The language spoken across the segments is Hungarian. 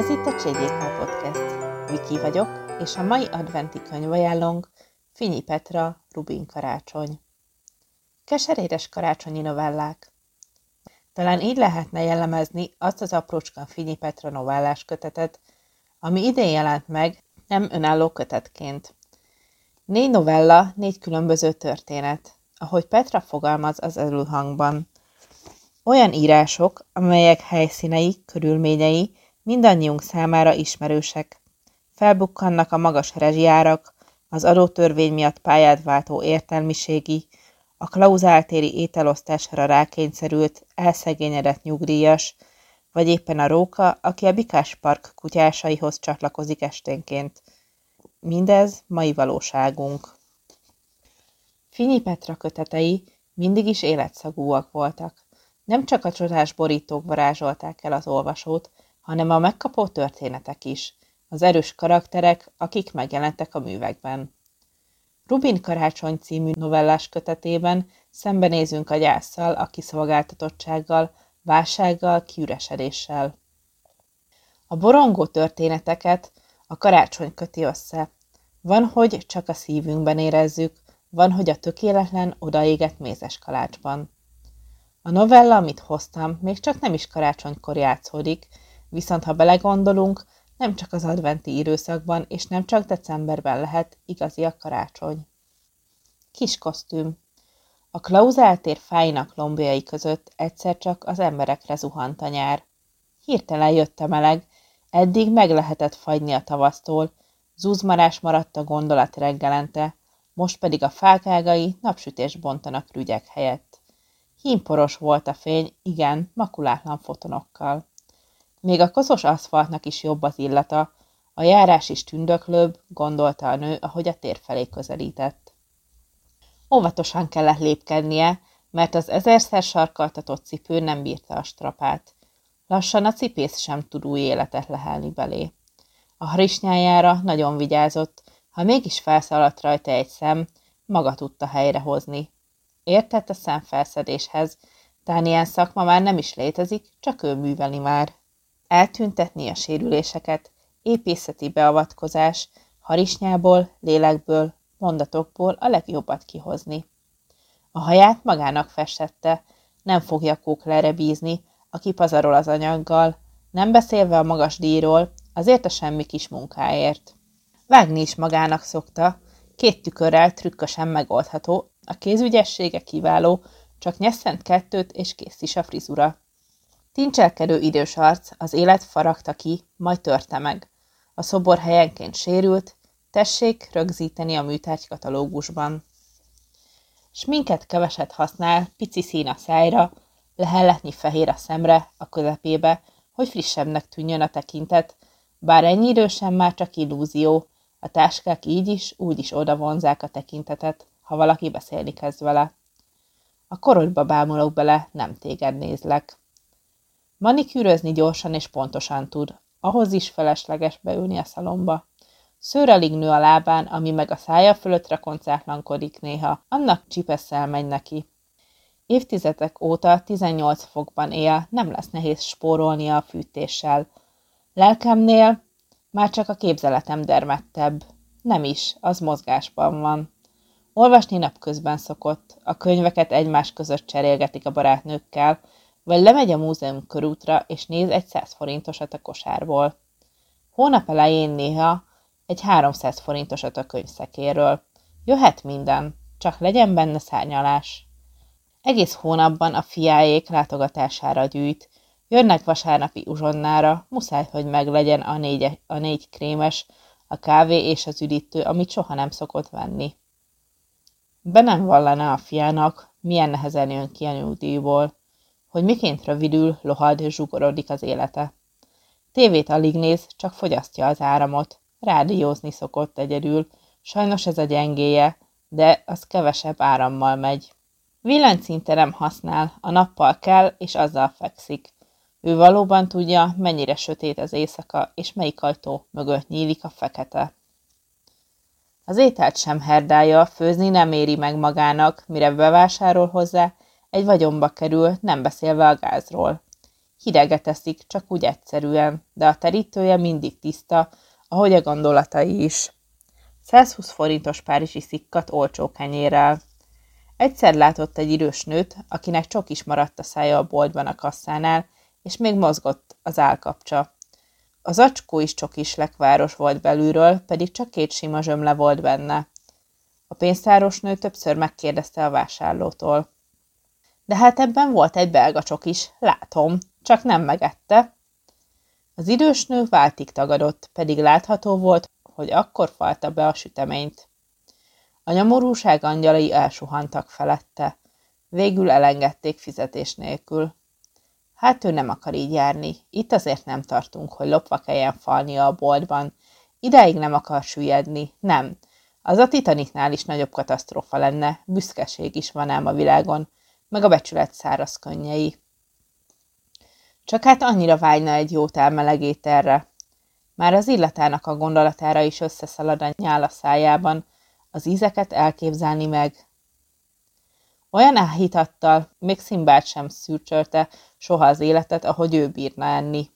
Ez itt a CDK Podcast. Viki vagyok, és a mai adventi könyvajánlónk Finyi Petra, Rubin Karácsony. Keserédes karácsonyi novellák. Talán így lehetne jellemezni azt az aprócska Finyi Petra novellás kötetet, ami idén jelent meg, nem önálló kötetként. Négy novella, négy különböző történet, ahogy Petra fogalmaz az előhangban. Olyan írások, amelyek helyszínei, körülményei mindannyiunk számára ismerősek. Felbukkannak a magas rezsiárak, az adótörvény miatt pályát váltó értelmiségi, a klauzáltéri ételosztásra rákényszerült, elszegényedett nyugdíjas, vagy éppen a róka, aki a Bikás Park kutyásaihoz csatlakozik esténként. Mindez mai valóságunk. Finyi Petra kötetei mindig is életszagúak voltak. Nem csak a csodás borítók varázsolták el az olvasót, hanem a megkapó történetek is, az erős karakterek, akik megjelentek a művekben. Rubin Karácsony című novellás kötetében szembenézünk a gyászsal, a kiszolgáltatottsággal, válsággal, kiüresedéssel. A borongó történeteket a karácsony köti össze. Van, hogy csak a szívünkben érezzük, van, hogy a tökéletlen odaégett mézes kalácsban. A novella, amit hoztam, még csak nem is karácsonykor játszódik, viszont ha belegondolunk, nem csak az adventi időszakban, és nem csak decemberben lehet igazi a karácsony. Kis kosztüm. A klauzáltér fájnak lombjai között egyszer csak az emberekre zuhant a nyár. Hirtelen jött a meleg, eddig meg lehetett fagyni a tavasztól, zúzmarás maradt a gondolat reggelente, most pedig a fákágai napsütés bontanak rügyek helyett. Hímporos volt a fény, igen, makulátlan fotonokkal. Még a koszos aszfaltnak is jobb az illata, a járás is tündöklőbb, gondolta a nő, ahogy a tér felé közelített. Óvatosan kellett lépkednie, mert az ezerszer sarkaltatott cipő nem bírta a strapát. Lassan a cipész sem tud új életet lehelni belé. A harisnyájára nagyon vigyázott, ha mégis felszaladt rajta egy szem, maga tudta helyrehozni. Értett a szemfelszedéshez, tán ilyen szakma már nem is létezik, csak ő műveli már. Eltüntetni a sérüléseket, épészeti beavatkozás, harisnyából, lélekből, mondatokból a legjobbat kihozni. A haját magának festette, nem fogja kóklerre bízni, aki pazarol az anyaggal, nem beszélve a magas díjról, azért a semmi kis munkáért. Vágni is magának szokta, két tükörrel trükkösen megoldható, a kézügyessége kiváló, csak nyesszent kettőt, és kész is a frizura. Tincselkedő idős arc, az élet faragta ki, majd törte meg. A szobor helyenként sérült, tessék rögzíteni a műtárgykatalógusban. Sminket keveset használ, pici szín a szájra, lehelletni fehér a szemre, a közepébe, hogy frissebbnek tűnjön a tekintet, bár ennyi idősen már csak illúzió, a táskák így is, úgy is oda vonzák a tekintetet, ha valaki beszélni kezd vele. A korodba bámulok bele, nem téged nézlek. Manikűrözni gyorsan és pontosan tud, ahhoz is felesleges beülni a szalomba. Szőr alig nő a lábán, ami meg a szája fölött rakoncátlankodik néha, annak csipesszel megy neki. Évtizedek óta 18 fokban él, nem lesz nehéz spórolnia a fűtéssel. Lelkemnél már csak a képzeletem dermettebb. Nem is, az mozgásban van. Olvasni napközben szokott, a könyveket egymás között cserélgetik a barátnőkkel, vagy lemegy a múzeum körútra, és néz egy 100 forintosat a kosárból. Hónap elején néha egy 300 forintosat a könyvszekéről. Jöhet minden, csak legyen benne szárnyalás. Egész hónapban a fiáék látogatására gyűjt, Jönnek vasárnapi uzsonnára, muszáj, hogy meglegyen a négy, a négy krémes, a kávé és az üdítő, amit soha nem szokott venni. Be nem vallaná a fiának, milyen nehezen jön ki a nyugdíjból, hogy miként rövidül, lohad, zsugorodik az élete. Tévét alig néz, csak fogyasztja az áramot, rádiózni szokott egyedül, sajnos ez a gyengéje, de az kevesebb árammal megy. Villanyszinte nem használ, a nappal kell, és azzal fekszik. Ő valóban tudja, mennyire sötét az éjszaka, és melyik ajtó mögött nyílik a fekete. Az ételt sem herdálja, főzni nem éri meg magának, mire bevásárol hozzá, egy vagyonba kerül, nem beszélve a gázról. hideget eszik, csak úgy egyszerűen, de a terítője mindig tiszta, ahogy a gondolatai is. 120 forintos párizsi szikkat olcsó kenyérrel. Egyszer látott egy idős nőt, akinek csak is maradt a szája a boltban a kasszánál, és még mozgott az állkapcsa. Az acskó is csokis lekváros volt belülről, pedig csak két sima zsömle volt benne. A pénztáros nő többször megkérdezte a vásárlótól. De hát ebben volt egy belga csok is, látom, csak nem megette. Az idős nő váltig tagadott, pedig látható volt, hogy akkor falta be a süteményt. A nyomorúság angyalai elsuhantak felette. Végül elengedték fizetés nélkül. Hát ő nem akar így járni. Itt azért nem tartunk, hogy lopva kelljen falnia a boltban. Ideig nem akar süllyedni. Nem. Az a Titanicnál is nagyobb katasztrófa lenne. Büszkeség is van ám a világon. Meg a becsület száraz könnyei. Csak hát annyira vágyna egy jó telmelegét erre. Már az illatának a gondolatára is összeszalad a nyál a szájában, az ízeket elképzelni meg. Olyan áhítattal még Szimbát sem szűrcsölte soha az életet, ahogy ő bírna enni.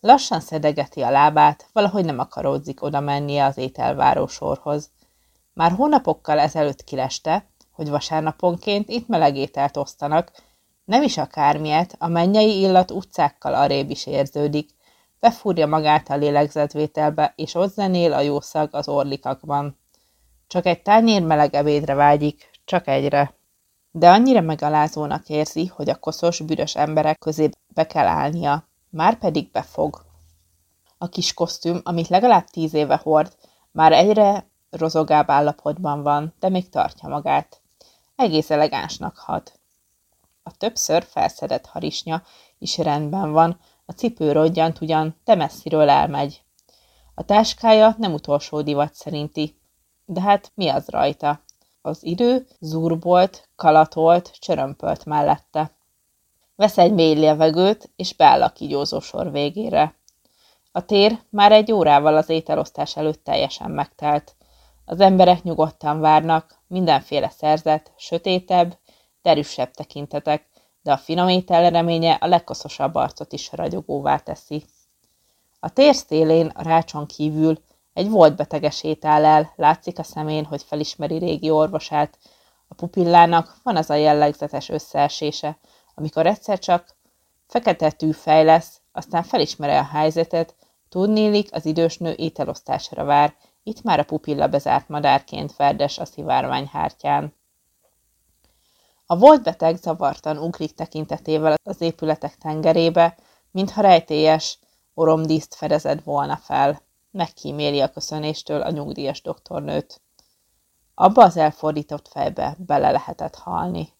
Lassan szedegeti a lábát, valahogy nem akaródzik oda mennie az ételváró sorhoz. Már hónapokkal ezelőtt kileste, hogy vasárnaponként itt meleg ételt osztanak, nem is akármilyet, a mennyei illat utcákkal arrébb is érződik, befúrja magát a lélegzetvételbe, és ott zenél a jószag az orlikakban. Csak egy tányér meleg ebédre vágyik, csak egyre. De annyira megalázónak érzi, hogy a koszos, büdös emberek közé be kell állnia. Már pedig befog. A kis kosztüm, amit legalább tíz éve hord, már egyre rozogább állapotban van, de még tartja magát. Egész elegánsnak had. A többször felszedett harisnya is rendben van, a cipő rodgyant ugyan, de messziről elmegy. A táskája nem utolsó divat szerinti, de hát mi az rajta? Az idő zurbolt, kalatolt, csörömpölt mellette. Vesz egy mély levegőt, és beáll a kigyózó sor végére. A tér már egy órával az ételosztás előtt teljesen megtelt. Az emberek nyugodtan várnak, mindenféle szerzet, sötétebb, derűsebb tekintetek, de a finom étel reménye a legkoszosabb arcot is ragyogóvá teszi. A tér szélén a rácson kívül egy volt beteges sétál el, látszik a szemén, hogy felismeri régi orvosát. A pupillának van az a jellegzetes összeesése, amikor egyszer csak fekete tűfej lesz, aztán felismeri a helyzetet, tudnélik az idős nő ételosztásra vár, itt már a pupilla bezárt madárként verdes a szivárványhártyán. A volt beteg zavartan ugrik tekintetével az épületek tengerébe, mintha rejtélyes oromdíszt fedezett volna fel. Megkíméli a köszönéstől a nyugdíjas doktornőt. Abba az elfordított fejbe bele lehetett halni.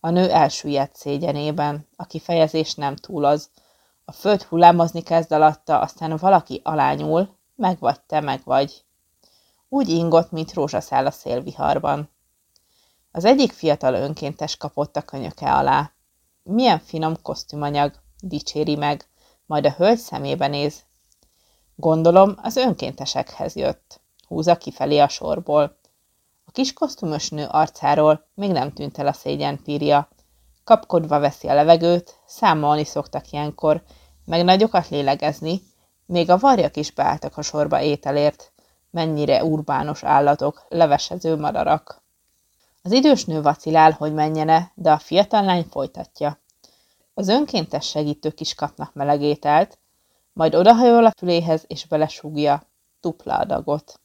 A nő elsüllyedt szégyenében, a kifejezés nem túl az. A föld hullámozni kezd alatta, aztán valaki alányul, meg vagy te, meg vagy. Úgy ingott, mint rózsaszál a szélviharban. Az egyik fiatal önkéntes kapott a könyöke alá. Milyen finom kosztümanyag, dicséri meg, majd a hölgy szemébe néz. Gondolom, az önkéntesekhez jött. Húzza kifelé a sorból. A kis kosztümös nő arcáról még nem tűnt el a szégyen pírja. Kapkodva veszi a levegőt, számolni szoktak ilyenkor, meg nagyokat lélegezni, még a varjak is beálltak a sorba ételért. Mennyire urbános állatok, levesező madarak. Az idős nő vacilál, hogy menjene, de a fiatal lány folytatja. Az önkéntes segítők is kapnak melegételt, majd odahajol a füléhez és belesúgja dupla adagot.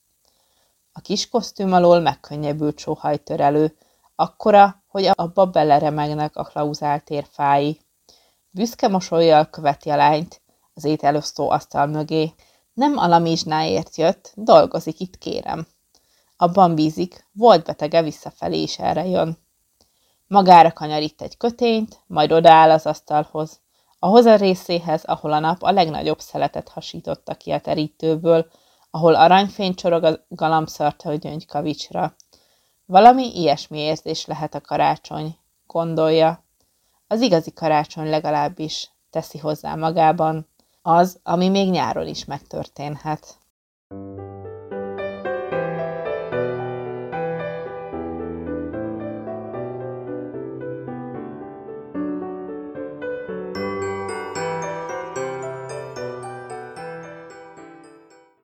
A kis kosztüm alól megkönnyebbült sóhajtör elő, akkora, hogy abba beleremegnek a klauzált fái. Büszke mosolyjal követi a lányt az ételosztó asztal mögé. Nem alamizsnáért jött, dolgozik itt, kérem. Abban bízik, volt betege visszafelé is erre jön. Magára kanyarít egy kötényt, majd odaáll az asztalhoz, ahhoz a részéhez, ahol a nap a legnagyobb szeletet hasította ki a terítőből, ahol aranyfény csorog a galambszart gyöngykavicsra. Valami ilyesmi érzés lehet a karácsony, gondolja. Az igazi karácsony legalábbis, teszi hozzá magában, az, ami még nyáron is megtörténhet.